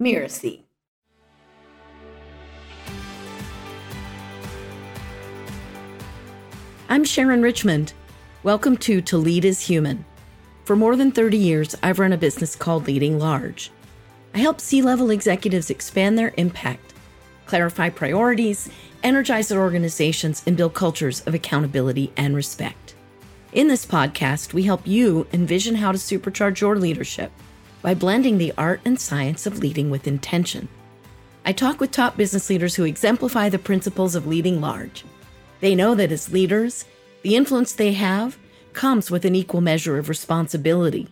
Mirasee. I'm Sharon Richmond. Welcome to To Lead is Human. For more than 30 years, I've run a business called Leading Large. I help C level executives expand their impact, clarify priorities, energize their organizations, and build cultures of accountability and respect. In this podcast, we help you envision how to supercharge your leadership by blending the art and science of leading with intention. I talk with top business leaders who exemplify the principles of leading large. They know that as leaders, the influence they have comes with an equal measure of responsibility.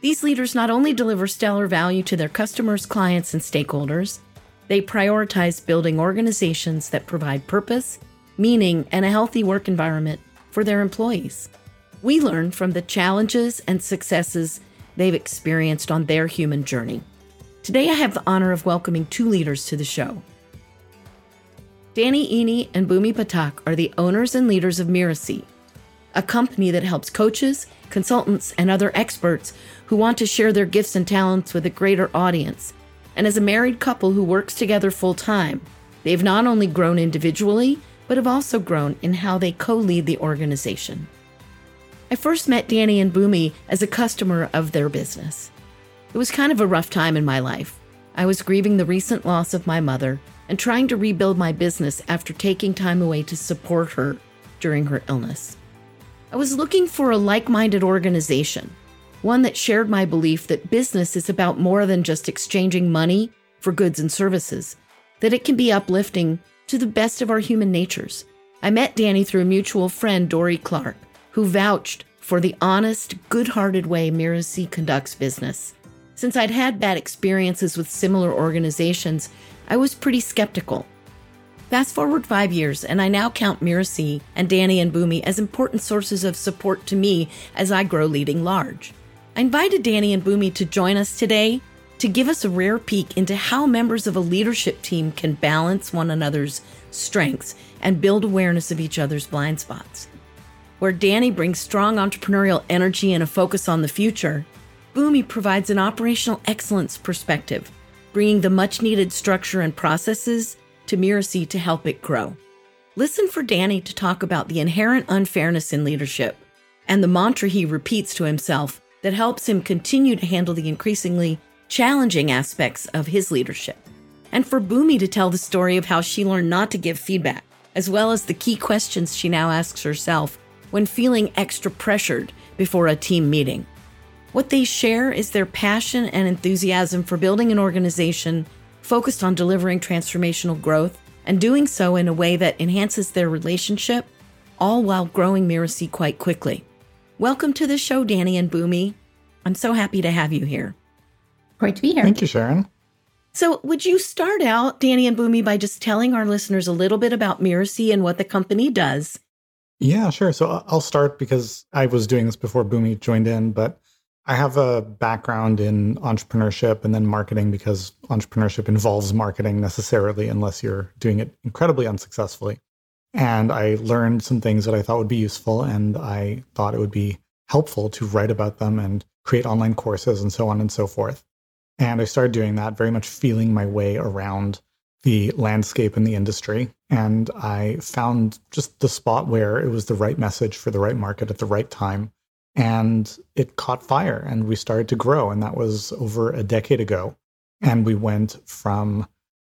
These leaders not only deliver stellar value to their customers, clients, and stakeholders, they prioritize building organizations that provide purpose, meaning, and a healthy work environment for their employees. We learn from the challenges and successes they've experienced on their human journey. Today, I have the honor of welcoming two leaders to the show. Danny Iny and Bhoomi Pathak are the owners and leaders of Mirasee, a company that helps coaches, consultants, and other experts who want to share their gifts and talents with a greater audience. And as a married couple who works together full time, they've not only grown individually, but have also grown in how they co lead the organization. I first met Danny and Bhoomi as a customer of their business. It was kind of a rough time in my life. I was grieving the recent loss of my mother and trying to rebuild my business after taking time away to support her during her illness. I was looking for a like minded organization, one that shared my belief that business is about more than just exchanging money for goods and services, that it can be uplifting to the best of our human natures. I met Danny through a mutual friend, Dorie Clark, who vouched for the honest, good hearted way Mirasee conducts business. Since I'd had bad experiences with similar organizations, I was pretty skeptical. Fast forward five years, and I now count Mirasee and Danny and Bhoomi as important sources of support to me as I grow leading large. I invited Danny and Bhoomi to join us today to give us a rare peek into how members of a leadership team can balance one another's strengths and build awareness of each other's blind spots. Where Danny brings strong entrepreneurial energy and a focus on the future, Bhoomi provides an operational excellence perspective, bringing the much needed structure and processes to Mirasee to help it grow. Listen for Danny to talk about the inherent unfairness in leadership and the mantra he repeats to himself that helps him continue to handle the increasingly challenging aspects of his leadership. And for Bhoomi to tell the story of how she learned not to give feedback, as well as the key questions she now asks herself when feeling extra pressured before a team meeting. What they share is their passion and enthusiasm for building an organization focused on delivering transformational growth and doing so in a way that enhances their relationship, all while growing Mirasee quite quickly. Welcome to the show, Danny and Bhoomi. I'm so happy to have you here. Great to be here. Thank you, Sharon. So, would you start out, Danny and Bhoomi, by just telling our listeners a little bit about Mirasee and what the company does? Yeah, sure. So I'll start because I was doing this before Bhoomi joined in, but I have a background in entrepreneurship and then marketing because entrepreneurship involves marketing necessarily unless you're doing it incredibly unsuccessfully. And I learned some things that I thought would be useful and I thought it would be helpful to write about them and create online courses and so on and so forth. And I started doing that, very much feeling my way around the landscape in the industry. And I found just the spot where it was the right message for the right market at the right time. And it caught fire and we started to grow. And that was over a decade ago. And we went from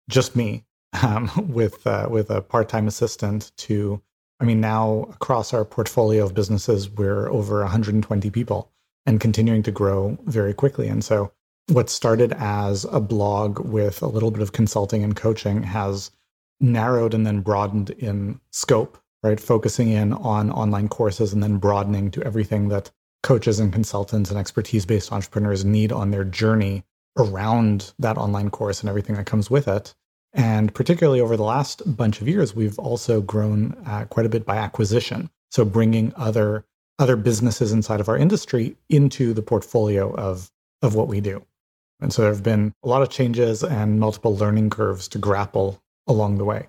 just me um, with uh, with a part-time assistant to i mean now across our portfolio of businesses we're over 120 people and continuing to grow very quickly. And so what started as a blog with a little bit of consulting and coaching has narrowed and then broadened in scope right? Focusing in on online courses and then broadening to everything that coaches and consultants and expertise based entrepreneurs need on their journey around that online course and everything that comes with it. And particularly over the last bunch of years, we've also grown uh, quite a bit by acquisition. So bringing other other businesses inside of our industry into the portfolio of of what we do. And so there have been a lot of changes and multiple learning curves to grapple along the way.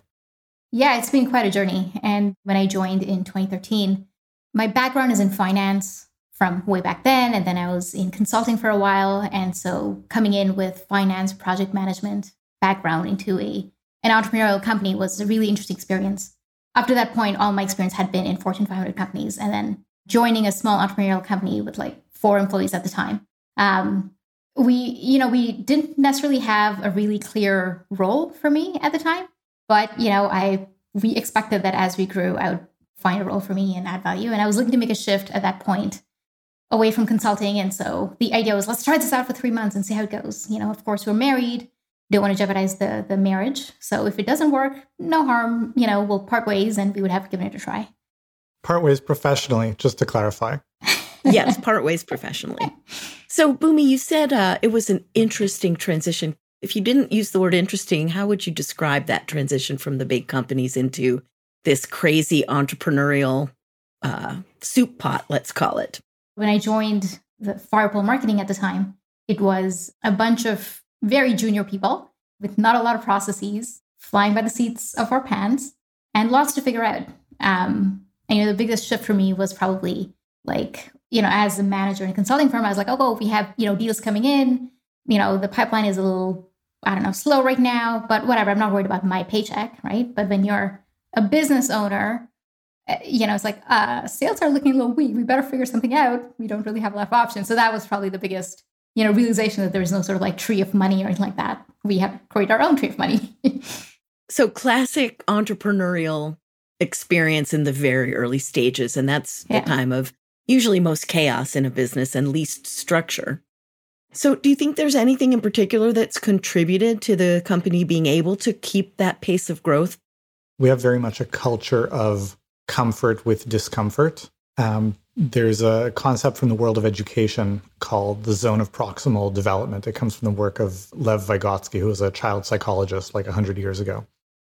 Yeah, it's been quite a journey. And when I joined in 2013, my background is in finance, from way back then. And then I was in consulting for a while. And so coming in with finance, project management background into a an entrepreneurial company was a really interesting experience. Up to that point, all my experience had been in Fortune 500 companies. And then joining a small entrepreneurial company with like four employees at the time. Um, we, you know, we didn't necessarily have a really clear role for me at the time, but you know, I we expected that as we grew, I would find a role for me and add value. And I was looking to make a shift at that point away from consulting. And so the idea was let's try this out for three months and see how it goes. You know, of course, we're married, don't want to jeopardize the the marriage. So if it doesn't work, no harm. You know, we'll part ways, and we would have given it a try. Part ways professionally, just to clarify. Yes, part ways professionally. So, Bhoomi, you said uh, it was an interesting transition. If you didn't use the word interesting, how would you describe that transition from the big companies into this crazy entrepreneurial uh, soup pot, let's call it? When I joined the Firepole Marketing at the time, it was a bunch of very junior people with not a lot of processes, flying by the seats of our pants, and lots to figure out. Um, and you know, the biggest shift for me was probably like, you know, as a manager in a consulting firm, I was like, oh, well, we have, you know, deals coming in. You know, the pipeline is a little, I don't know, slow right now, but whatever. I'm not worried about my paycheck, right? But when you're a business owner, eh, you know, it's like uh, sales are looking a little weak. We better figure something out. We don't really have a lot of options. So that was probably the biggest, you know, realization that there's no sort of like tree of money or anything like that. We have to create our own tree of money. so classic entrepreneurial experience in the very early stages. And that's yeah. the time of usually most chaos in a business and least structure. So, do you think there's anything in particular that's contributed to the company being able to keep that pace of growth? We have very much a culture of comfort with discomfort. Um, there's a concept from the world of education called the zone of proximal development. It comes from the work of Lev Vygotsky, who was a child psychologist like 100 years ago.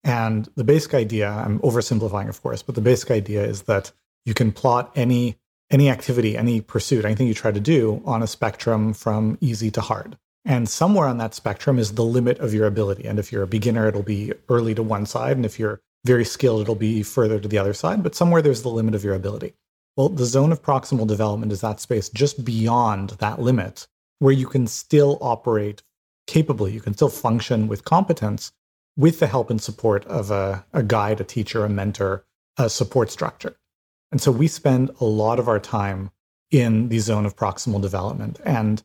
And the basic idea, I'm oversimplifying, of course, but the basic idea is that you can plot any any activity, any pursuit, anything you try to do on a spectrum from easy to hard. And somewhere on that spectrum is the limit of your ability. And if you're a beginner, it'll be early to one side. And if you're very skilled, it'll be further to the other side. But somewhere there's the limit of your ability. Well, the zone of proximal development is that space just beyond that limit where you can still operate capably, you can still function with competence with the help and support of a, a guide, a teacher, a mentor, a support structure. And so we spend a lot of our time in the zone of proximal development. And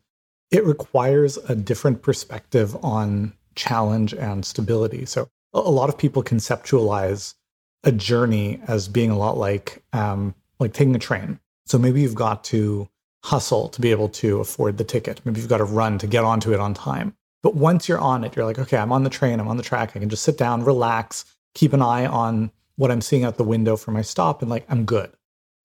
it requires a different perspective on challenge and stability. So a lot of people conceptualize a journey as being a lot like um, like taking a train. So maybe you've got to hustle to be able to afford the ticket. Maybe you've got to run to get onto it on time. But once you're on it, you're like, okay, I'm on the train, I'm on the track. I can just sit down, relax, keep an eye on what I'm seeing out the window for my stop, and like, I'm good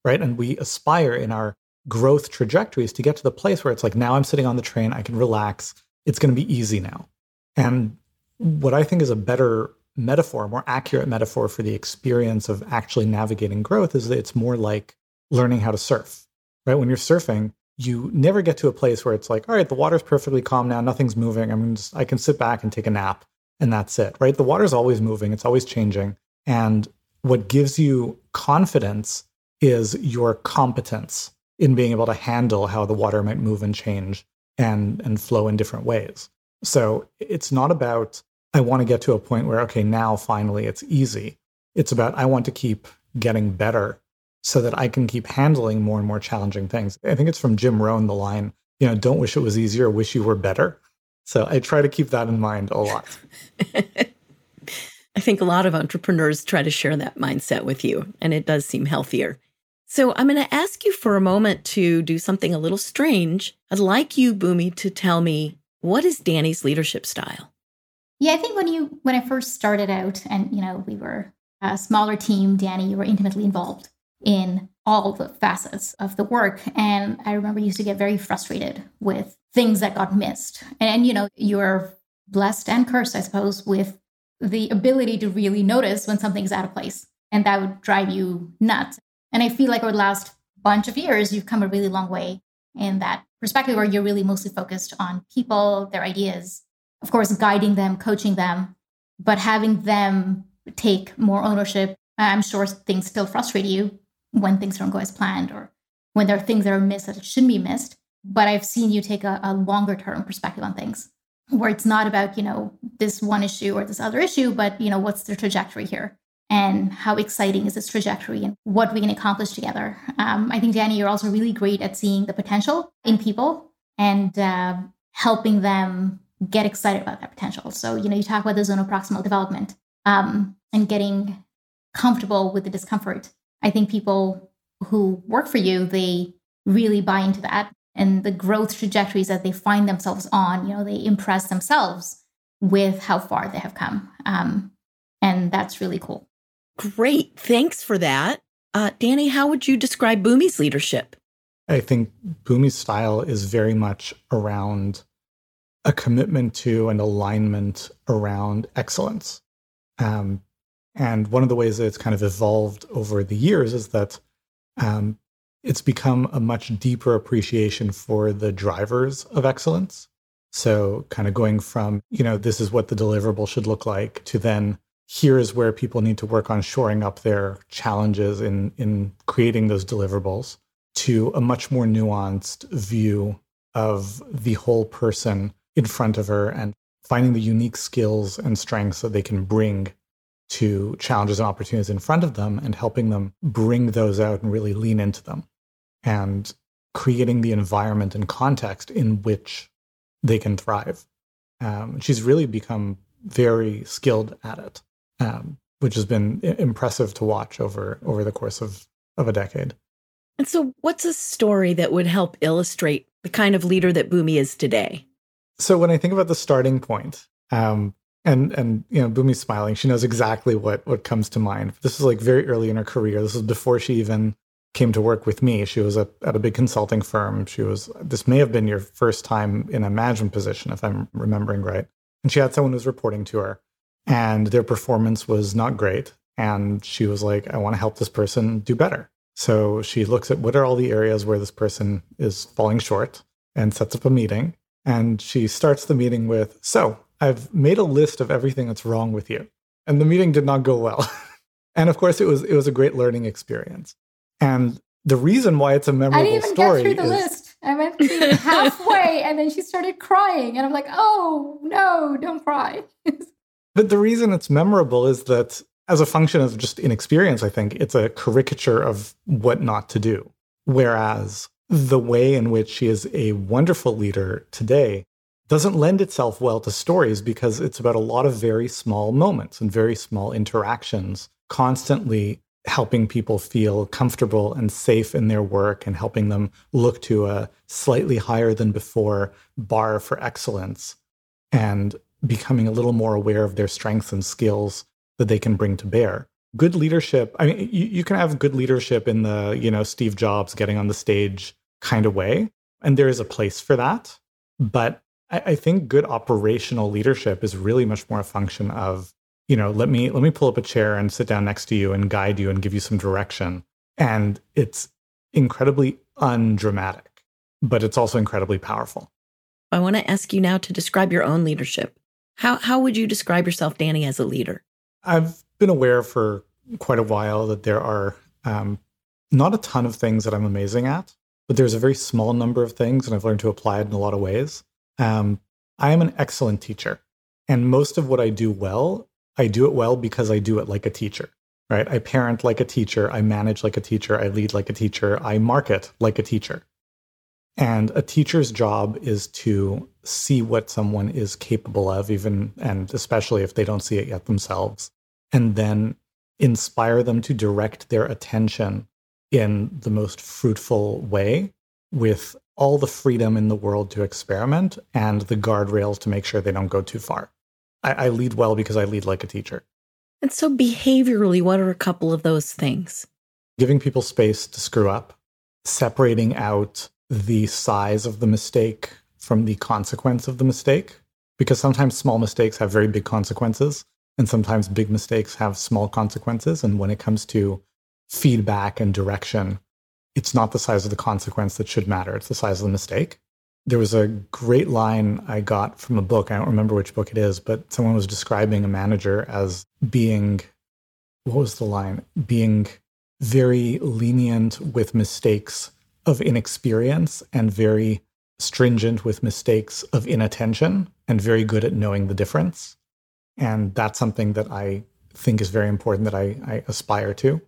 right? And we aspire in our growth trajectories to get to the place where it's like, now I'm sitting on the train, I can relax, it's going to be easy now. And what I think is a better metaphor, more accurate metaphor for the experience of actually navigating growth is that it's more like learning how to surf, right? When you're surfing, you never get to a place where it's like, all right, the water's perfectly calm now, nothing's moving. I'm just, I can sit back and take a nap and that's it, right? The water's always moving, it's always changing. And what gives you confidence is your competence in being able to handle how the water might move and change and and flow in different ways. So it's not about I want to get to a point where okay, now finally it's easy. It's about I want to keep getting better so that I can keep handling more and more challenging things. I think it's from Jim Rohn the line, you know, don't wish it was easier, wish you were better. So I try to keep that in mind a lot. I think a lot of entrepreneurs try to share that mindset with you, and it does seem healthier. So I'm going to ask you for a moment to do something a little strange. I'd like you, Bhoomi, to tell me what is Danny's leadership style? Yeah, I think when you when I first started out, and you know, we were a smaller team, Danny, you were intimately involved in all the facets of the work. And I remember used to get very frustrated with things that got missed. And, and you know, you're blessed and cursed, I suppose, with the ability to really notice when something's out of place. And that would drive you nuts. And I feel like over the last bunch of years, you've come a really long way in that perspective where you're really mostly focused on people, their ideas, of course, guiding them, coaching them, but having them take more ownership. I'm sure things still frustrate you when things don't go as planned or when there are things that are missed that shouldn't be missed. But I've seen you take a, a longer term perspective on things where it's not about, you know, this one issue or this other issue, but, you know, what's the trajectory here? And how exciting is this trajectory and what we can accomplish together? Um, I think, Danny, you're also really great at seeing the potential in people and uh, helping them get excited about that potential. So, you know, you talk about the zone of proximal development um, and getting comfortable with the discomfort. I think people who work for you, they really buy into that and the growth trajectories that they find themselves on, you know, they impress themselves with how far they have come. Um, and that's really cool. Great. Thanks for that. Uh, Danny, how would you describe Bhoomi's leadership? I think Bhoomi's style is very much around a commitment to and alignment around excellence. Um, and one of the ways that it's kind of evolved over the years is that um, it's become a much deeper appreciation for the drivers of excellence. So, kind of going from, you know, this is what the deliverable should look like to then here is where people need to work on shoring up their challenges in, in creating those deliverables to a much more nuanced view of the whole person in front of her and finding the unique skills and strengths that they can bring to challenges and opportunities in front of them and helping them bring those out and really lean into them and creating the environment and context in which they can thrive. Um, she's really become very skilled at it, um, which has been impressive to watch over over the course of of a decade. And so, what's a story that would help illustrate the kind of leader that Bhoomi is today? So, when I think about the starting point, um, and and you know, Bhoomi's smiling. She knows exactly what what comes to mind. This is like very early in her career. This was before she even came to work with me. She was at, at a big consulting firm. She was, this may have been your first time in a management position, if I'm remembering right. And she had someone who was reporting to her, and their performance was not great. And she was like, I want to help this person do better. So she looks at what are all the areas where this person is falling short and sets up a meeting. And she starts the meeting with, So I've made a list of everything that's wrong with you. And the meeting did not go well. and of course, it was, it was a great learning experience. And the reason why it's a memorable story. I didn't even get through the is, list. I went halfway and then she started crying. And I'm like, oh, no, don't cry. but the reason it's memorable is that, as a function of just inexperience, I think it's a caricature of what not to do. Whereas the way in which she is a wonderful leader today doesn't lend itself well to stories because it's about a lot of very small moments and very small interactions constantly helping people feel comfortable and safe in their work and helping them look to a slightly higher than before bar for excellence and becoming a little more aware of their strengths and skills that they can bring to bear. Good leadership i mean you, you can have good leadership in the you know steve jobs getting on the stage kind of way and there is a place for that but I, I think good operational leadership is really much more a function of you know, let me let me pull up a chair and sit down next to you and guide you and give you some direction. And it's incredibly undramatic, but it's also incredibly powerful. I want to ask you now to describe your own leadership. How how would you describe yourself, Danny, as a leader? I've been aware for quite a while that there are um, not a ton of things that I'm amazing at, but there's a very small number of things, and I've learned to apply it in a lot of ways. Um, I am an excellent teacher, and most of what I do well I do it well because I do it like a teacher, right? I parent like a teacher. I manage like a teacher. I lead like a teacher. I market like a teacher. And a teacher's job is to see what someone is capable of, even and especially if they don't see it yet themselves, and then inspire them to direct their attention in the most fruitful way with all the freedom in the world to experiment and the guardrails to make sure they don't go too far. I, I lead well because I lead like a teacher. And so, behaviorally, what are a couple of those things? Giving people space to screw up, separating out the size of the mistake from the consequence of the mistake, because sometimes small mistakes have very big consequences, and sometimes big mistakes have small consequences. And when it comes to feedback and direction, it's not the size of the consequence that should matter, it's the size of the mistake there was a great line I got from a book. I don't remember which book it is, but someone was describing a manager as being, what was the line? Being very lenient with mistakes of inexperience and very stringent with mistakes of inattention and very good at knowing the difference. And that's something that I think is very important that I, I aspire to.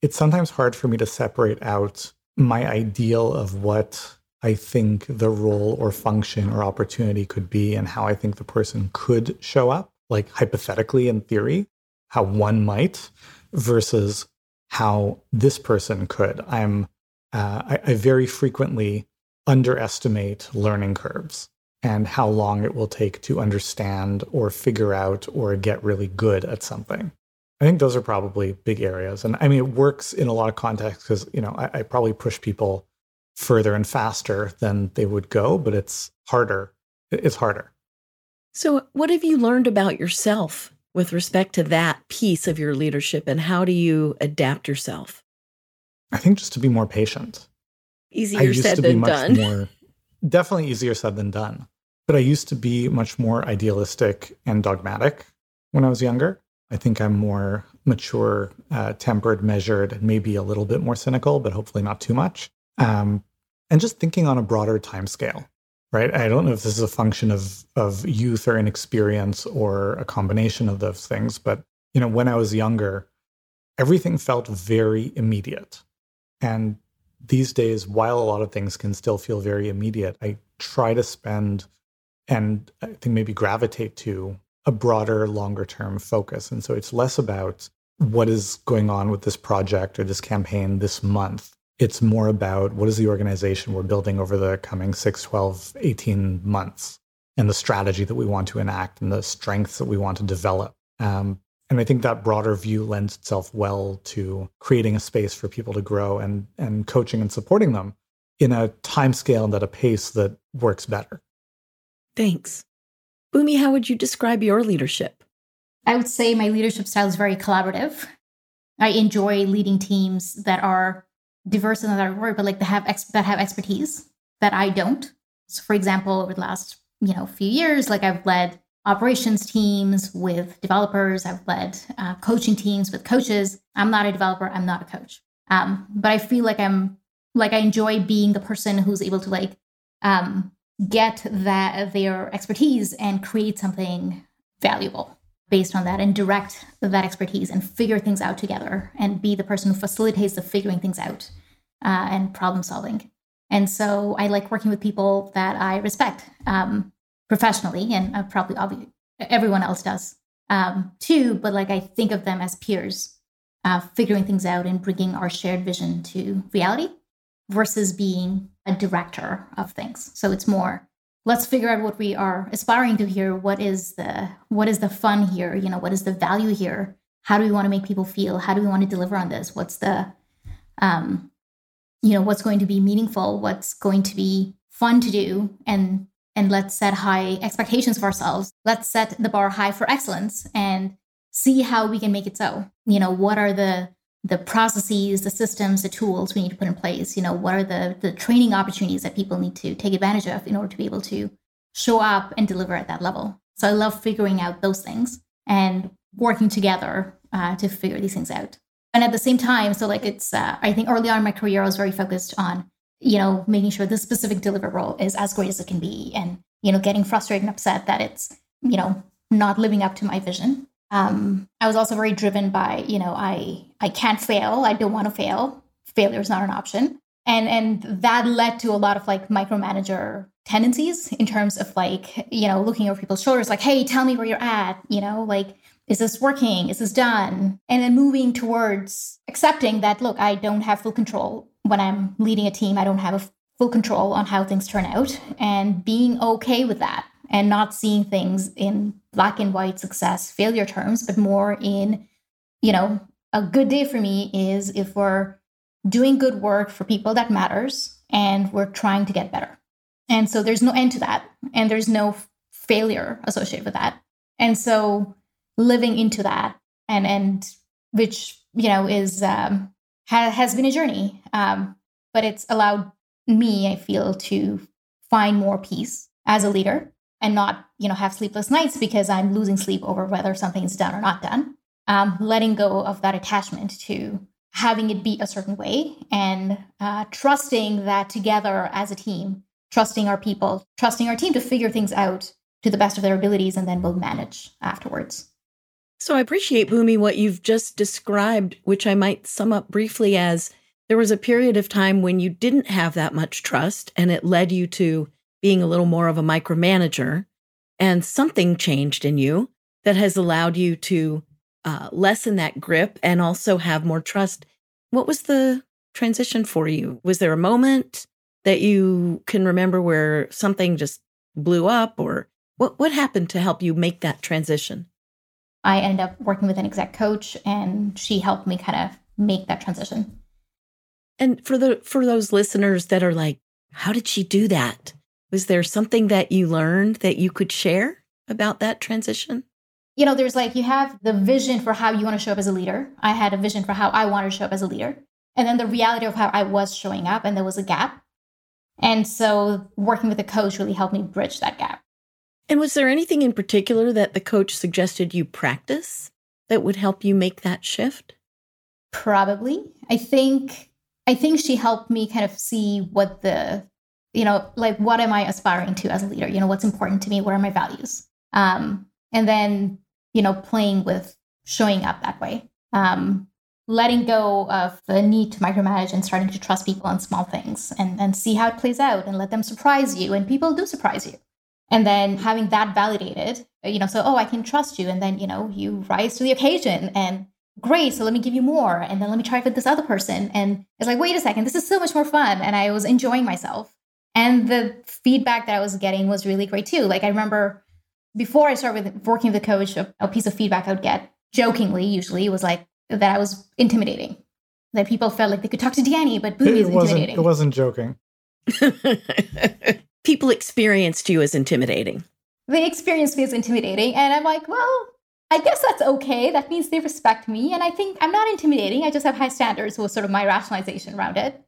It's sometimes hard for me to separate out my ideal of what I think the role or function or opportunity could be and how I think the person could show up, like hypothetically in theory, how one might versus how this person could. I'm uh, I, I very frequently underestimate learning curves and how long it will take to understand or figure out or get really good at something. I think those are probably big areas. And I mean, it works in a lot of contexts because, you know, I, I, probably push people further and faster than they would go, but it's harder. It's harder. So, what have you learned about yourself with respect to that piece of your leadership and how do you adapt yourself? I think just to be more patient. Easier said than done. More, definitely easier said than done. But I used to be much more idealistic and dogmatic when I was younger. I think I'm more mature, uh, tempered, measured, and maybe a little bit more cynical, but hopefully not too much. Um, and just thinking on a broader time scale, right? I don't know if this is a function of of youth or inexperience or a combination of those things, but you know, when I was younger, everything felt very immediate. And these days, while a lot of things can still feel very immediate, I try to spend and I think maybe gravitate to a broader, longer term focus. And so it's less about what is going on with this project or this campaign this month. It's more about what is the organization we're building over the coming 6, 12, 18 months and the strategy that we want to enact and the strengths that we want to develop. Um, and I think that broader view lends itself well to creating a space for people to grow and, and coaching and supporting them in a time scale and at a pace that works better. Thanks. Bhoomi, how would you describe your leadership? I would say my leadership style is very collaborative. I enjoy leading teams that are diverse in that word, but like that have ex- that have expertise that I don't. So, for example, over the last you know few years, like I've led operations teams with developers. I've led uh, coaching teams with coaches. I'm not a developer. I'm not a coach. Um, but I feel like I'm like I enjoy being the person who's able to like um, get that their expertise and create something valuable based on that and direct that expertise and figure things out together and be the person who facilitates the figuring things out uh, and problem solving. And so I like working with people that I respect um, professionally, and uh, probably obviously everyone else does um, too. But like I think of them as peers, uh, figuring things out and bringing our shared vision to reality versus being a director of things. So it's more let's figure out what we are aspiring to here. What is the what is the fun here? You know, what is the value here? How do we want to make people feel? How do we want to deliver on this? What's the um you know, what's going to be meaningful? What's going to be fun to do? And and let's set high expectations of ourselves. Let's set the bar high for excellence and see how we can make it so. You know, what are the the processes, the systems, the tools we need to put in place. You know, what are the the training opportunities that people need to take advantage of in order to be able to show up and deliver at that level. So I love figuring out those things and working together uh, to figure these things out. And at the same time, so like it's, uh, I think early on in my career, I was very focused on, you know, making sure this specific deliverable is as great as it can be, and you know, getting frustrated and upset that it's, you know, not living up to my vision. Um, I was also very driven by, you know, I I can't fail. I don't want to fail. Failure is not an option. And and that led to a lot of like micromanager tendencies in terms of like, you know, looking over people's shoulders, like, hey, tell me where you're at, you know, like, is this working? Is this done? And then moving towards accepting that, look, I don't have full control when I'm leading a team. I don't have full control on how things turn out and being okay with that and not seeing things in black and white success failure terms, but more in, you know, a good day for me is if we're doing good work for people that matters and we're trying to get better. And so there's no end to that and there's no failure associated with that. And so living into that and and which you know is um, ha- has been a journey, um, but it's allowed me, I feel, to find more peace as a leader and not you know have sleepless nights because i'm losing sleep over whether something is done or not done um, letting go of that attachment to having it be a certain way and uh, trusting that together as a team, trusting our people, trusting our team to figure things out to the best of their abilities, and then we'll manage afterwards. So I appreciate, Bhoomi, what you've just described, which I might sum up briefly as there was a period of time when you didn't have that much trust, and it led you to being a little more of a micromanager. And something changed in you that has allowed you to uh, lessen that grip and also have more trust. What was the transition for you? Was there a moment that you can remember where something just blew up, or what, what happened to help you make that transition? I ended up working with an exec coach, and she helped me kind of make that transition. And for the for those listeners that are like, how did she do that? Was there something that you learned that you could share about that transition? You know, there's like you have the vision for how you want to show up as a leader. I had a vision for how I wanted to show up as a leader. And then the reality of how I was showing up, and there was a gap. And so working with a coach really helped me bridge that gap. And was there anything in particular that the coach suggested you practice that would help you make that shift? Probably. I think I think she helped me kind of see what the you know, like what am I aspiring to as a leader? You know, what's important to me? What are my values? Um, and then, you know, playing with showing up that way. Um, letting go of the need to micromanage and starting to trust people on small things and, and see how it plays out and let them surprise you. And people do surprise you and then having that validated you know so oh i can trust you and then you know you rise to the occasion and great so let me give you more and then let me try with this other person and it's like wait a second this is so much more fun and i was enjoying myself and the feedback that i was getting was really great too like i remember before i started working with a coach a, a piece of feedback i would get jokingly usually was like that i was intimidating that people felt like they could talk to danny but Bhoomi is intimidating it wasn't joking people experienced you as intimidating. They experienced me as intimidating. And I'm like, well, I guess that's okay. That means they respect me. And I think I'm not intimidating. I just have high standards was sort of my rationalization around it.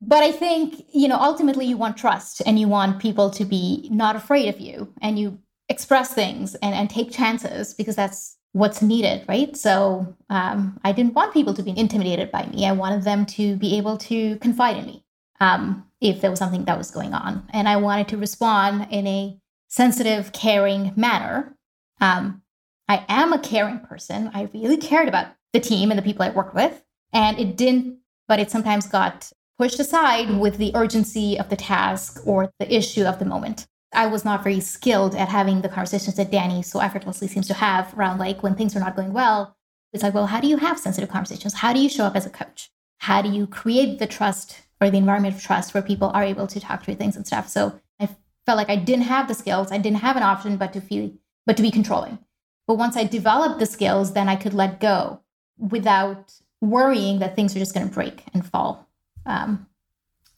But I think, you know, ultimately you want trust and you want people to be not afraid of you and you express things and, and take chances because that's what's needed, right? So um, I didn't want people to be intimidated by me. I wanted them to be able to confide in me. Um, if there was something that was going on. And I wanted to respond in a sensitive, caring manner. Um, I am a caring person. I really cared about the team and the people I worked with. And it didn't, but it sometimes got pushed aside with the urgency of the task or the issue of the moment. I was not very skilled at having the conversations that Danny so effortlessly seems to have around like when things are not going well. It's like, well, how do you have sensitive conversations? How do you show up as a coach? How do you create the trust or the environment of trust where people are able to talk through things and stuff. So I felt like I didn't have the skills. I didn't have an option but to feel but to be controlling. But once I developed the skills, then I could let go without worrying that things are just going to break and fall um,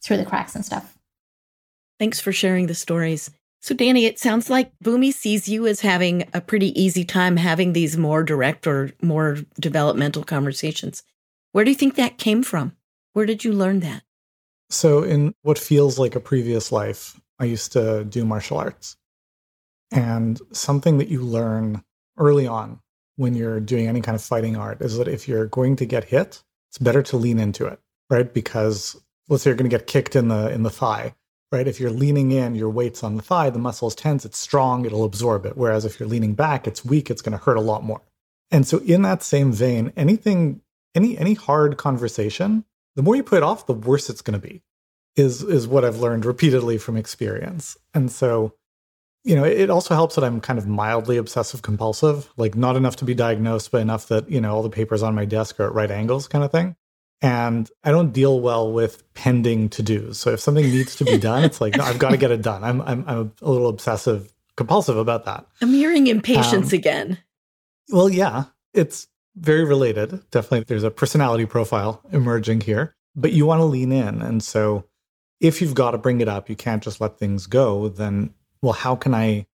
through the cracks and stuff. Thanks for sharing the stories. So, Danny, it sounds like Bhoomi sees you as having a pretty easy time having these more direct or more developmental conversations. Where do you think that came from? Where did you learn that? So, in what feels like a previous life, I used to do martial arts. And something that you learn early on when you're doing any kind of fighting art is that if you're going to get hit, it's better to lean into it, right? Because let's say you're going to get kicked in the in the thigh, right? If you're leaning in, your weight's on the thigh, the muscle is tense, it's strong, it'll absorb it. Whereas if you're leaning back, it's weak, it's going to hurt a lot more. And so in that same vein, anything any any hard conversation the more you put it off, the worse it's going to be. Is is what I've learned repeatedly from experience. And so, you know, it also helps that I'm kind of mildly obsessive compulsive, like not enough to be diagnosed, but enough that, you know, all the papers on my desk are at right angles kind of thing. And I don't deal well with pending to dos. So if something needs to be done, it's like, no, I've got to get it done. I'm, I'm, I'm a little obsessive compulsive about that. I'm hearing impatience um, again. Well, yeah, it's very related. Definitely, there's a personality profile emerging here, but you want to lean in. And so, if you've got to bring it up, you can't just let things go. Then, well, how can I,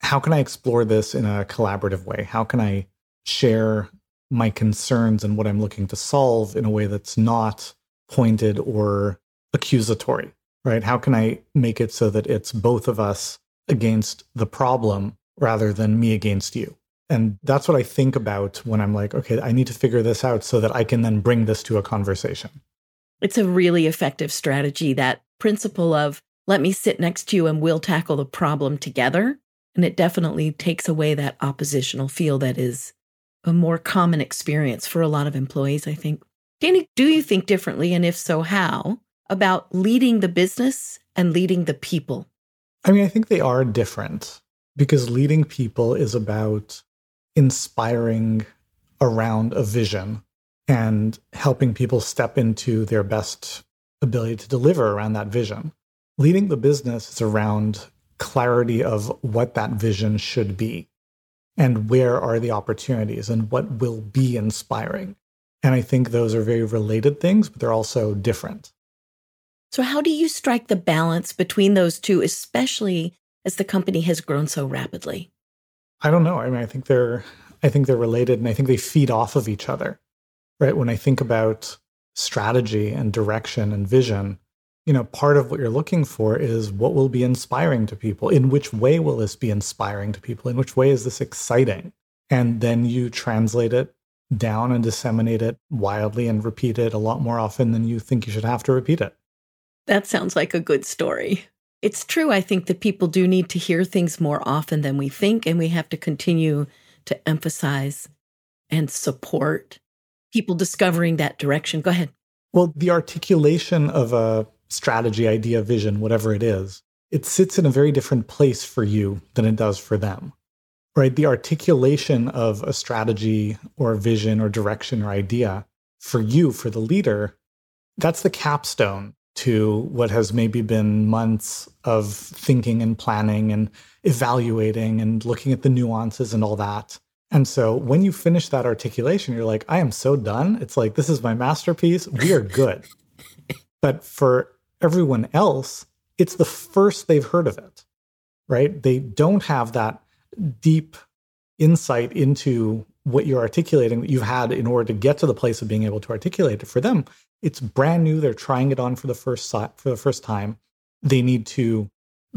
how can I explore this in a collaborative way? How can I share my concerns and what I'm looking to solve in a way that's not pointed or accusatory, right? How can I make it so that it's both of us against the problem rather than me against you? And that's what I think about when I'm like, okay, I need to figure this out so that I can then bring this to a conversation. It's a really effective strategy. That principle of let me sit next to you and we'll tackle the problem together. And it definitely takes away that oppositional feel that is a more common experience for a lot of employees, I think. Danny, do you think differently? And if so, how about leading the business and leading the people? I mean, I think they are different because leading people is about inspiring around a vision and helping people step into their best ability to deliver around that vision. Leading the business is around clarity of what that vision should be and where are the opportunities and what will be inspiring. And I think those are very related things, but they're also different. So, how do you strike the balance between those two, especially as the company has grown so rapidly? I don't know. I mean, I think they're I think they're related and I think they feed off of each other. Right? When I think about strategy and direction and vision, you know, part of what you're looking for is what will be inspiring to people. In which way will this be inspiring to people? In which way is this exciting? And then you translate it down and disseminate it wildly and repeat it a lot more often than you think you should have to repeat it. That sounds like a good story. It's true, I think that people do need to hear things more often than we think, and we have to continue to emphasize and support people discovering that direction. Go ahead. Well, the articulation of a strategy, idea, vision, whatever it is, it sits in a very different place for you than it does for them. Right? The articulation of a strategy or a vision or direction or idea for you, for the leader, that's the capstone to what has maybe been months of thinking and planning and evaluating and looking at the nuances and all that. And so when you finish that articulation, you're like, I am so done. It's like, this is my masterpiece. We are good. but for everyone else, it's the first they've heard of it, right? They don't have that deep insight into what you're articulating that you've had in order to get to the place of being able to articulate it. For them, it's brand new. They're trying it on for the first for the first time. They need to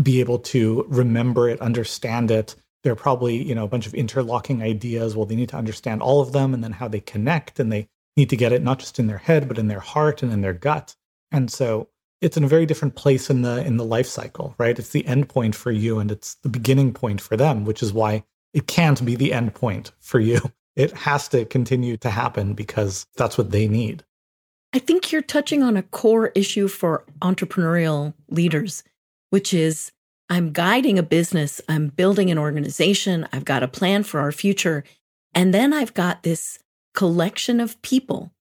be able to remember it, understand it. There are probably, you know, a bunch of interlocking ideas. Well, they need to understand all of them and then how they connect. And they need to get it not just in their head, but in their heart and in their gut. And so it's in a very different place in the in the life cycle, right? It's the end point for you and it's the beginning point for them, which is why it can't be the end point for you. It has to continue to happen because that's what they need. I think you're touching on a core issue for entrepreneurial leaders, which is I'm guiding a business, I'm building an organization, I've got a plan for our future. And then I've got this collection of people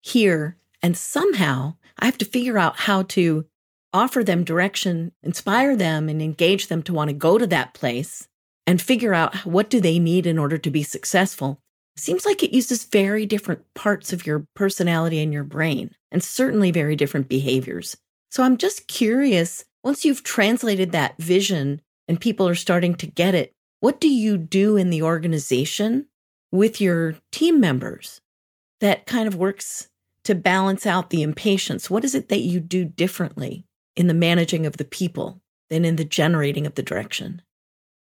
here. And somehow I have to figure out how to offer them direction, inspire them, and engage them to want to go to that place and figure out what do they need in order to be successful seems like it uses very different parts of your personality and your brain, and certainly very different behaviors. So I'm just curious once you've translated that vision and people are starting to get it, what do you do in the organization with your team members that kind of works to balance out the impatience? What is it that you do differently in the managing of the people than in the generating of the direction?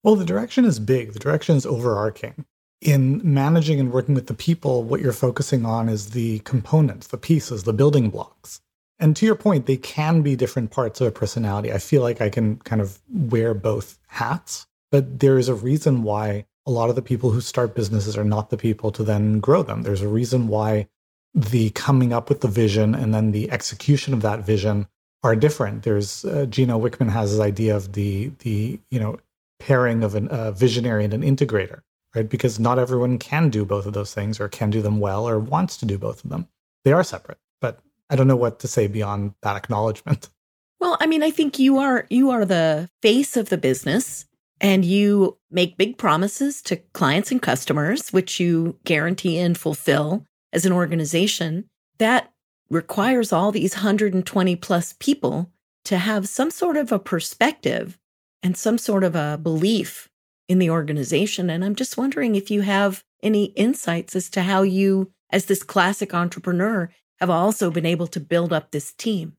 Well, the direction is big, the direction is overarching in managing and working with the people, what you're focusing on is the components, the pieces, the building blocks. And to your point, they can be different parts of a personality. I feel like I can kind of wear both hats, but there is a reason why a lot of the people who start businesses are not the people to then grow them. There's a reason why the coming up with the vision and then the execution of that vision are different. There's uh, Gino Wickman has his idea of the the you know pairing of a uh, visionary and an integrator right? Because not everyone can do both of those things or can do them well or wants to do both of them. They are separate, but I don't know what to say beyond that acknowledgement. Well, I mean, I think you are you are the face of the business and you make big promises to clients and customers which you guarantee and fulfill as an organization. That requires all these 120 plus people to have some sort of a perspective and some sort of a belief in the organization. And I'm just wondering if you have any insights as to how you, as this classic entrepreneur, have also been able to build up this team.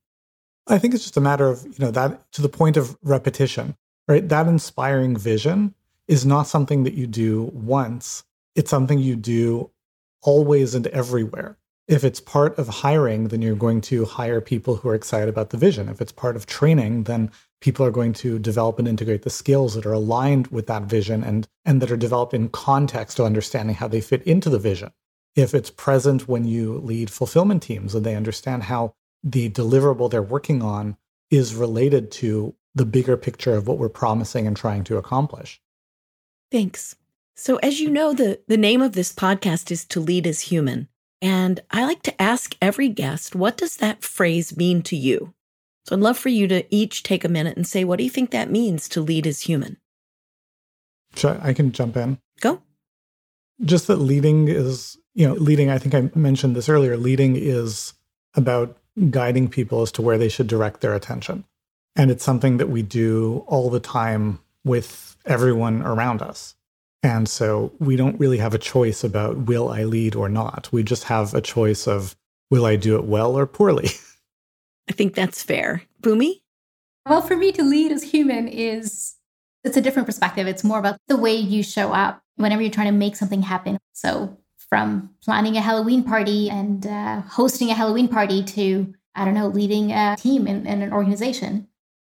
I think it's just a matter of, you know, that to the point of repetition, right? That inspiring vision is not something that you do once. It's something you do always and everywhere. If it's part of hiring, then you're going to hire people who are excited about the vision. If it's part of training, then people are going to develop and integrate the skills that are aligned with that vision and, and that are developed in context of understanding how they fit into the vision. If it's present when you lead fulfillment teams and they understand how the deliverable they're working on is related to the bigger picture of what we're promising and trying to accomplish. Thanks. So, as you know, the, the name of this podcast is To Lead is Human. And I like to ask every guest, what does that phrase mean to you? So I'd love for you to each take a minute and say, what do you think that means to lead as human? Sure, I can jump in. Go. Just that leading is, you know, leading, I think I mentioned this earlier, leading is about guiding people as to where they should direct their attention. And it's something that we do all the time with everyone around us. And so we don't really have a choice about will I lead or not. We just have a choice of will I do it well or poorly. I think that's fair. Bhoomi? Well, for me to lead as human is it's a different perspective. It's more about the way you show up whenever you're trying to make something happen. So from planning a Halloween party and uh, hosting a Halloween party to, I don't know, leading a team in, in an organization.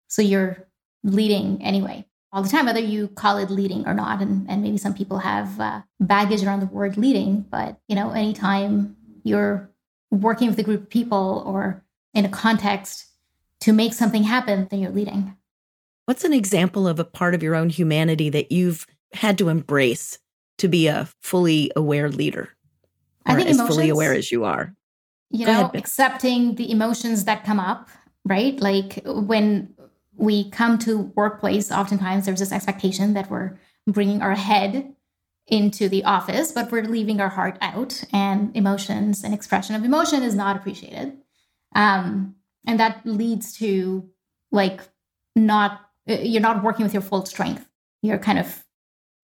So you're leading anyway all the time, whether you call it leading or not. And, and maybe some people have uh, baggage around the word leading, but you know, anytime you're working with a group of people or in a context to make something happen, then you're leading. What's an example of a part of your own humanity that you've had to embrace to be a fully aware leader? I think as emotions, fully aware as you are. You Go know, ahead. accepting the emotions that come up, right? Like when we come to workplace, oftentimes there's this expectation that we're bringing our head into the office, but we're leaving our heart out, and emotions and expression of emotion is not appreciated. Um, and that leads to like not you're not working with your full strength. You're kind of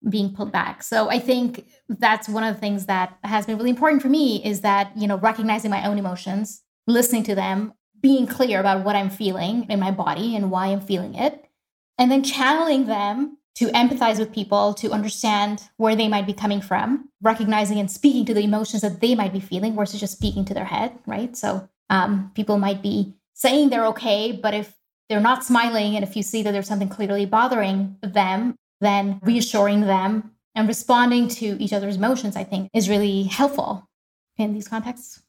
being pulled back. So I think that's one of the things that has been really important for me is that, you know, recognizing my own emotions, listening to them, being clear about what I'm feeling in my body and why I'm feeling it, and then channeling them to empathize with people, to understand where they might be coming from, recognizing and speaking to the emotions that they might be feeling versus just speaking to their head, right? So um, people might be saying they're okay, but if they're not smiling and if you see that there's something clearly bothering them, then reassuring them and responding to each other's emotions, I think, is really helpful in these contexts.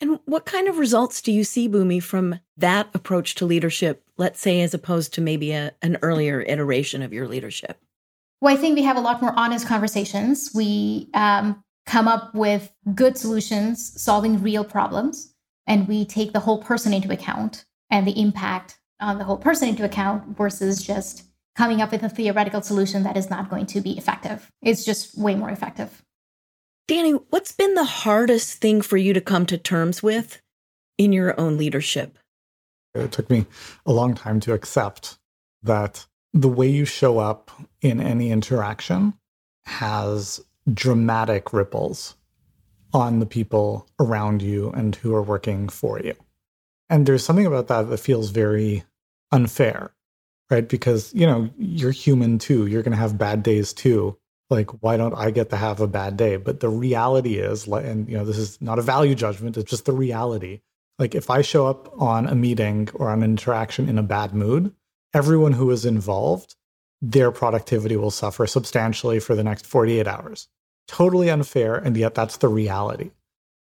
And what kind of results do you see, Bhoomi, from that approach to leadership, let's say, as opposed to maybe a, an earlier iteration of your leadership? Well, I think we have a lot more honest conversations. We um, come up with good solutions, solving real problems, and we take the whole person into account and the impact on the whole person into account versus just coming up with a theoretical solution that is not going to be effective. It's just way more effective. Danny, what's been the hardest thing for you to come to terms with in your own leadership? It took me a long time to accept that the way you show up in any interaction has dramatic ripples on the people around you and who are working for you. And there's something about that that feels very unfair, right? Because, you know, you're human too. You're going to have bad days too like why don't i get to have a bad day? But the reality is and you know this is not a value judgment it's just the reality. Like if i show up on a meeting or on an interaction in a bad mood everyone who is involved their productivity will suffer substantially for the next 48 hours. Totally unfair and yet that's the reality.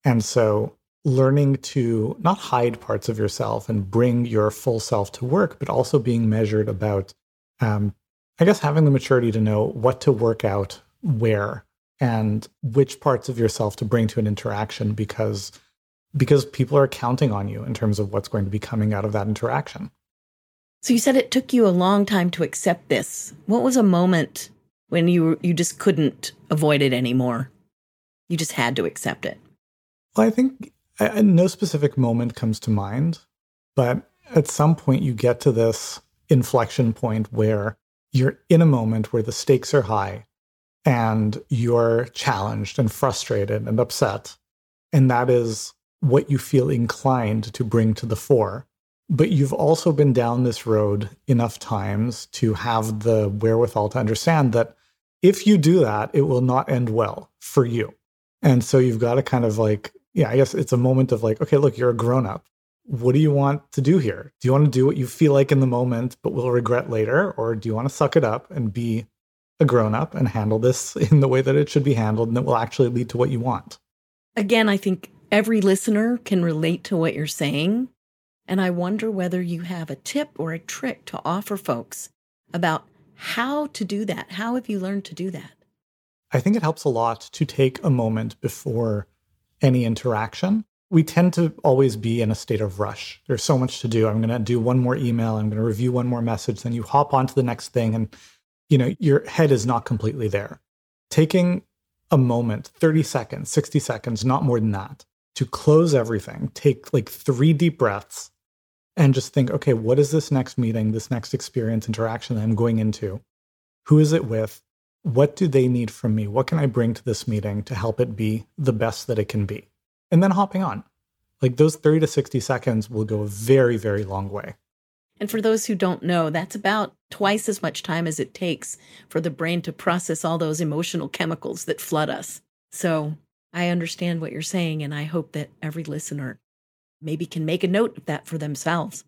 And so learning to not hide parts of yourself and bring your full self to work but also being measured about um, I guess having the maturity to know what to work out where and which parts of yourself to bring to an interaction because because people are counting on you in terms of what's going to be coming out of that interaction. So you said it took you a long time to accept this. What was a moment when you you just couldn't avoid it anymore? You just had to accept it. Well, I think I, no specific moment comes to mind, but at some point you get to this inflection point where you're in a moment where the stakes are high and you're challenged and frustrated and upset. And that is what you feel inclined to bring to the fore. But you've also been down this road enough times to have the wherewithal to understand that if you do that, it will not end well for you. And so you've got to kind of like, yeah, I guess it's a moment of like, okay, look, you're a grown up. What do you want to do here? Do you want to do what you feel like in the moment, but will regret later? Or do you want to suck it up and be a grown up and handle this in the way that it should be handled and that will actually lead to what you want? Again, I think every listener can relate to what you're saying. And I wonder whether you have a tip or a trick to offer folks about how to do that. How have you learned to do that? I think it helps a lot to take a moment before any interaction. We tend to always be in a state of rush. There's so much to do. I'm going to do one more email, I'm going to review one more message, then you hop on to the next thing and you know, your head is not completely there. Taking a moment, 30 seconds, 60 seconds, not more than that, to close everything, take like 3 deep breaths and just think, okay, what is this next meeting, this next experience, interaction that I'm going into? Who is it with? What do they need from me? What can I bring to this meeting to help it be the best that it can be? And then hopping on. Like those 30 to 60 seconds will go a very, very long way. And for those who don't know, that's about twice as much time as it takes for the brain to process all those emotional chemicals that flood us. So I understand what you're saying, and I hope that every listener maybe can make a note of that for themselves.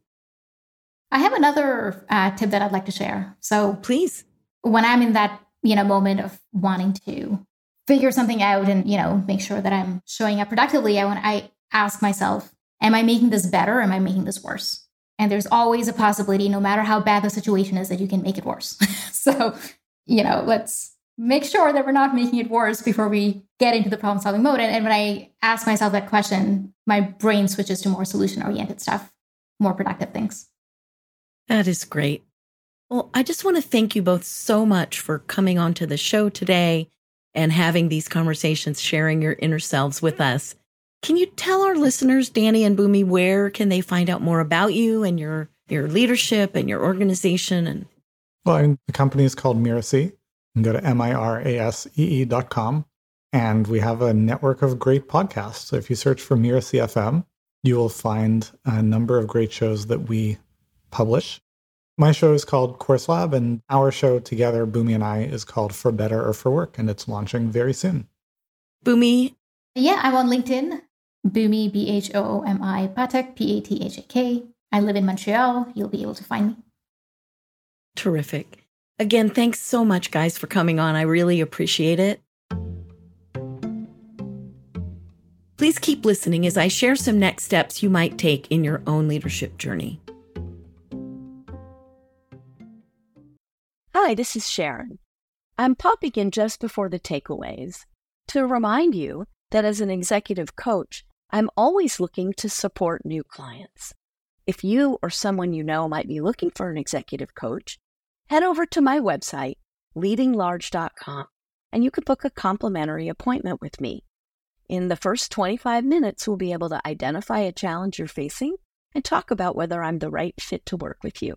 I have another uh, tip that I'd like to share. So please, when I'm in that you know moment of wanting to figure something out and you know make sure that I'm showing up productively, I want I ask myself, am I making this better? Am I making this worse? And there's always a possibility, no matter how bad the situation is, that you can make it worse. so, you know, let's make sure that we're not making it worse before we get into the problem solving mode. And, and, when I ask myself that question, my brain switches to more solution oriented stuff, more productive things. That is great. Well, I just want to thank you both so much for coming onto the show today and having these conversations, sharing your inner selves with us. Can you tell our listeners, Danny and Bhoomi, where can they find out more about you and your your leadership and your organization and well, the company is called Mirasee and go to M-I-R-A-S-E-E dot com. And we have a network of great podcasts. So if you search for Mirasee FM, you will find a number of great shows that we publish. My show is called Course Lab, and our show together, Bhoomi and I, is called For Better or For Work, and it's launching very soon. Bhoomi? Yeah, I'm on LinkedIn. Bhoomi, B H O O M I, Pathak, P A T H A K. I live in Montreal. You'll be able to find me. Terrific. Again, thanks so much, guys, for coming on. I really appreciate it. Please keep listening as I share some next steps you might take in your own leadership journey. Hi, this is Sharon. I'm popping in just before the takeaways to remind you that as an executive coach, I'm always looking to support new clients. If you or someone you know might be looking for an executive coach, head over to my website, leadinglarge.com, and you could book a complimentary appointment with me. In the first 25 minutes, we'll be able to identify a challenge you're facing and talk about whether I'm the right fit to work with you.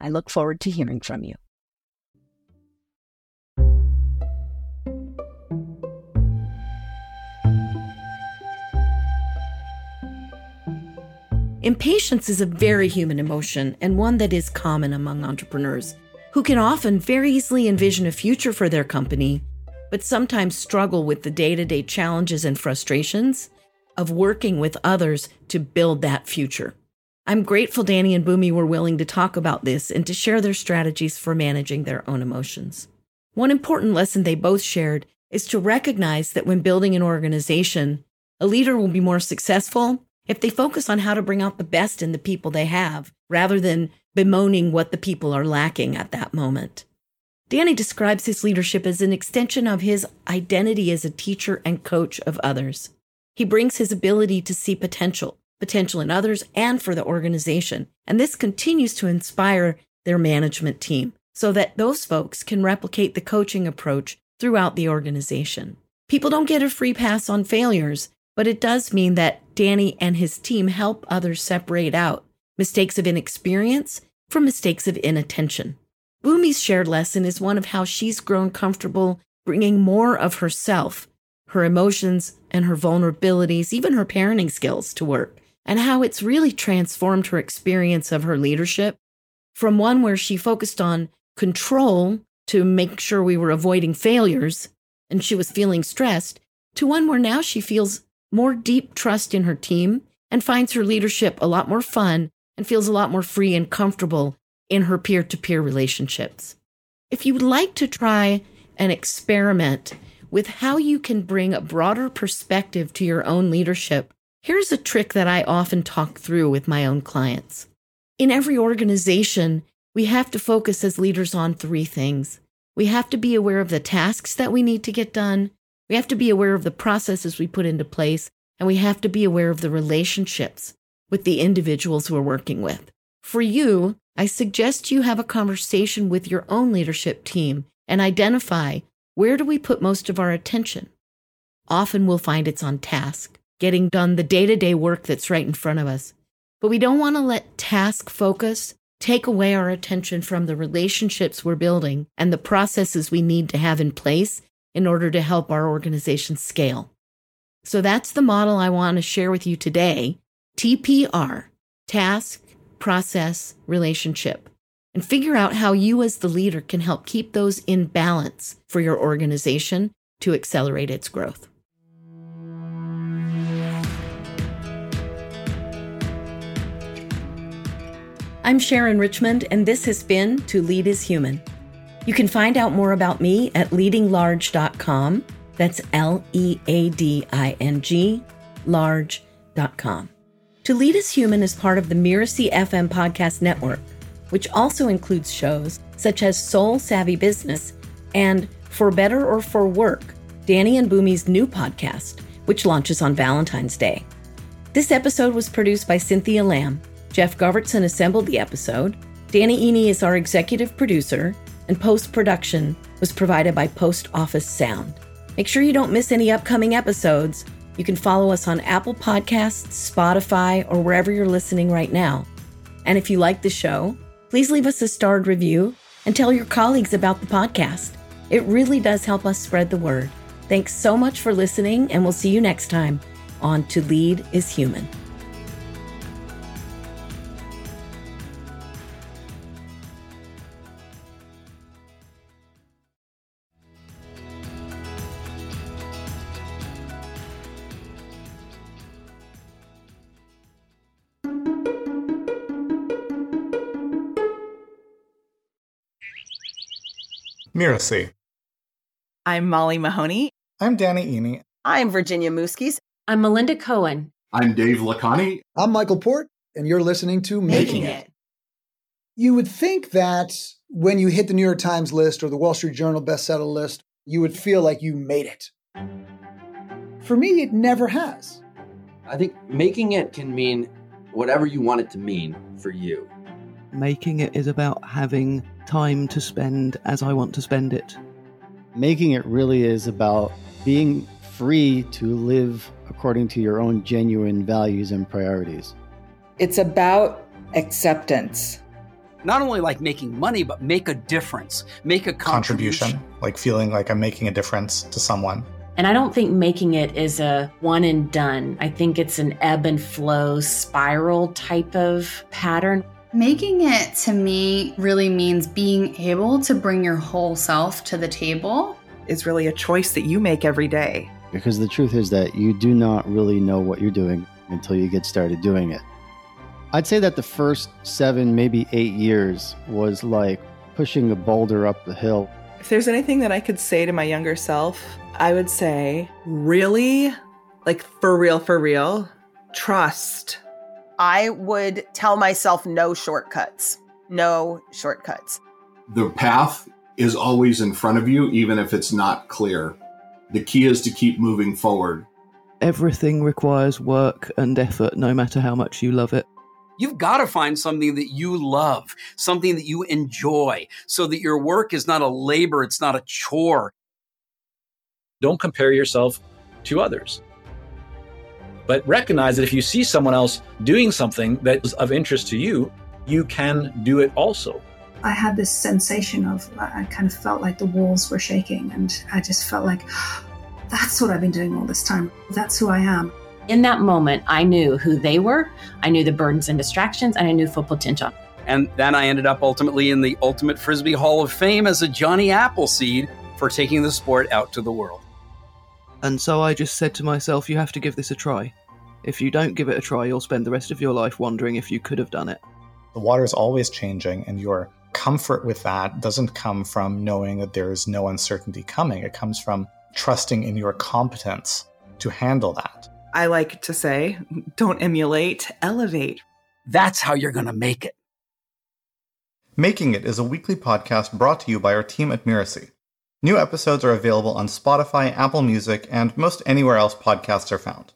I look forward to hearing from you. Impatience is a very human emotion and one that is common among entrepreneurs who can often very easily envision a future for their company, but sometimes struggle with the day to day challenges and frustrations of working with others to build that future. I'm grateful Danny and Bhoomi were willing to talk about this and to share their strategies for managing their own emotions. One important lesson they both shared is to recognize that when building an organization, a leader will be more successful if they focus on how to bring out the best in the people they have rather than bemoaning what the people are lacking at that moment. Danny describes his leadership as an extension of his identity as a teacher and coach of others. He brings his ability to see potential, potential in others and for the organization, and this continues to inspire their management team so that those folks can replicate the coaching approach throughout the organization. People don't get a free pass on failures, but it does mean that Danny and his team help others separate out mistakes of inexperience from mistakes of inattention. Bhoomi's shared lesson is one of how she's grown comfortable bringing more of herself, her emotions, and her vulnerabilities, even her parenting skills to work, and how it's really transformed her experience of her leadership from one where she focused on control to make sure we were avoiding failures and she was feeling stressed to one where now she feels more deep trust in her team and finds her leadership a lot more fun and feels a lot more free and comfortable in her peer to peer relationships. If you would like to try an experiment with how you can bring a broader perspective to your own leadership, here's a trick that I often talk through with my own clients. In every organization, we have to focus as leaders on three things. We have to be aware of the tasks that we need to get done. We have to be aware of the processes we put into place, and we have to be aware of the relationships with the individuals we're working with. For you, I suggest you have a conversation with your own leadership team and identify where do we put most of our attention. Often we'll find it's on task, getting done the day to day work that's right in front of us. But we don't want to let task focus take away our attention from the relationships we're building and the processes we need to have in place in order to help our organization scale. So that's the model I want to share with you today TPR, task, process, relationship, and figure out how you as the leader can help keep those in balance for your organization to accelerate its growth. I'm Sharon Richmond, and this has been To Lead is Human. You can find out more about me at leadinglarge.com. That's L E A D I N G, large.com. To Lead is Human is part of the Mirasee FM podcast network, which also includes shows such as Soul Savvy Business and For Better or For Work, Danny and Bhoomi's new podcast, which launches on Valentine's Day. This episode was produced by Cynthia Lamb. Jeff Govertson assembled the episode. Danny Iny is our executive producer, and post production was provided by Post Office Sound. Make sure you don't miss any upcoming episodes you can follow us on Apple Podcasts, Spotify, or wherever you're listening right now. And if you like the show, please leave us a starred review and tell your colleagues about the podcast. It really does help us spread the word. Thanks so much for listening, and we'll see you next time on To Lead is Human. Mirasee. I'm Molly Mahoney. I'm Danny Iny. I'm Virginia Muskies. I'm Melinda Cohen. I'm Dave Lacani. I'm Michael Port, and you're listening to Making, Making it. it. You would think that when you hit the New York Times list or the Wall Street Journal bestseller list, you would feel like you made it. For me, it never has. I think making it can mean whatever you want it to mean for you. Making it is about having time to spend as I want to spend it. Making it really is about being free to live according to your own genuine values and priorities. It's about acceptance. Not only like making money, but make a difference, make a contribution. contribution. Like feeling like I'm making a difference to someone. And I don't think making it is a one and done. I think it's an ebb and flow spiral type of pattern. Making it to me really means being able to bring your whole self to the table. Is really a choice that you make every day. Because the truth is that you do not really know what you're doing until you get started doing it. I'd say that the first seven, maybe eight years was like pushing a boulder up the hill. If there's anything that I could say to my younger self, I would say, really, like for real, for real, trust I would tell myself no shortcuts. No shortcuts. The path is always in front of you, even if it's not clear. The key is to keep moving forward. Everything requires work and effort, no matter how much you love it. You've got to find something that you love, something that you enjoy, so that your work is not a labor, it's not a chore. Don't compare yourself to others. But recognize that if you see someone else doing something that is of interest to you, you can do it also. I had this sensation of, I kind of felt like the walls were shaking, and I just felt like, that's what I've been doing all this time. That's who I am. In that moment, I knew who they were, I knew the burdens and distractions, and I knew full potential. And then I ended up ultimately in the Ultimate Frisbee Hall of Fame as a Johnny Appleseed for taking the sport out to the world. And so I just said to myself, you have to give this a try. If you don't give it a try, you'll spend the rest of your life wondering if you could have done it. The water is always changing, and your comfort with that doesn't come from knowing that there is no uncertainty coming. It comes from trusting in your competence to handle that. I like to say, don't emulate, elevate. That's how you're going to make it. Making It is a weekly podcast brought to you by our team at Mirasee. New episodes are available on Spotify, Apple Music, and most anywhere else podcasts are found.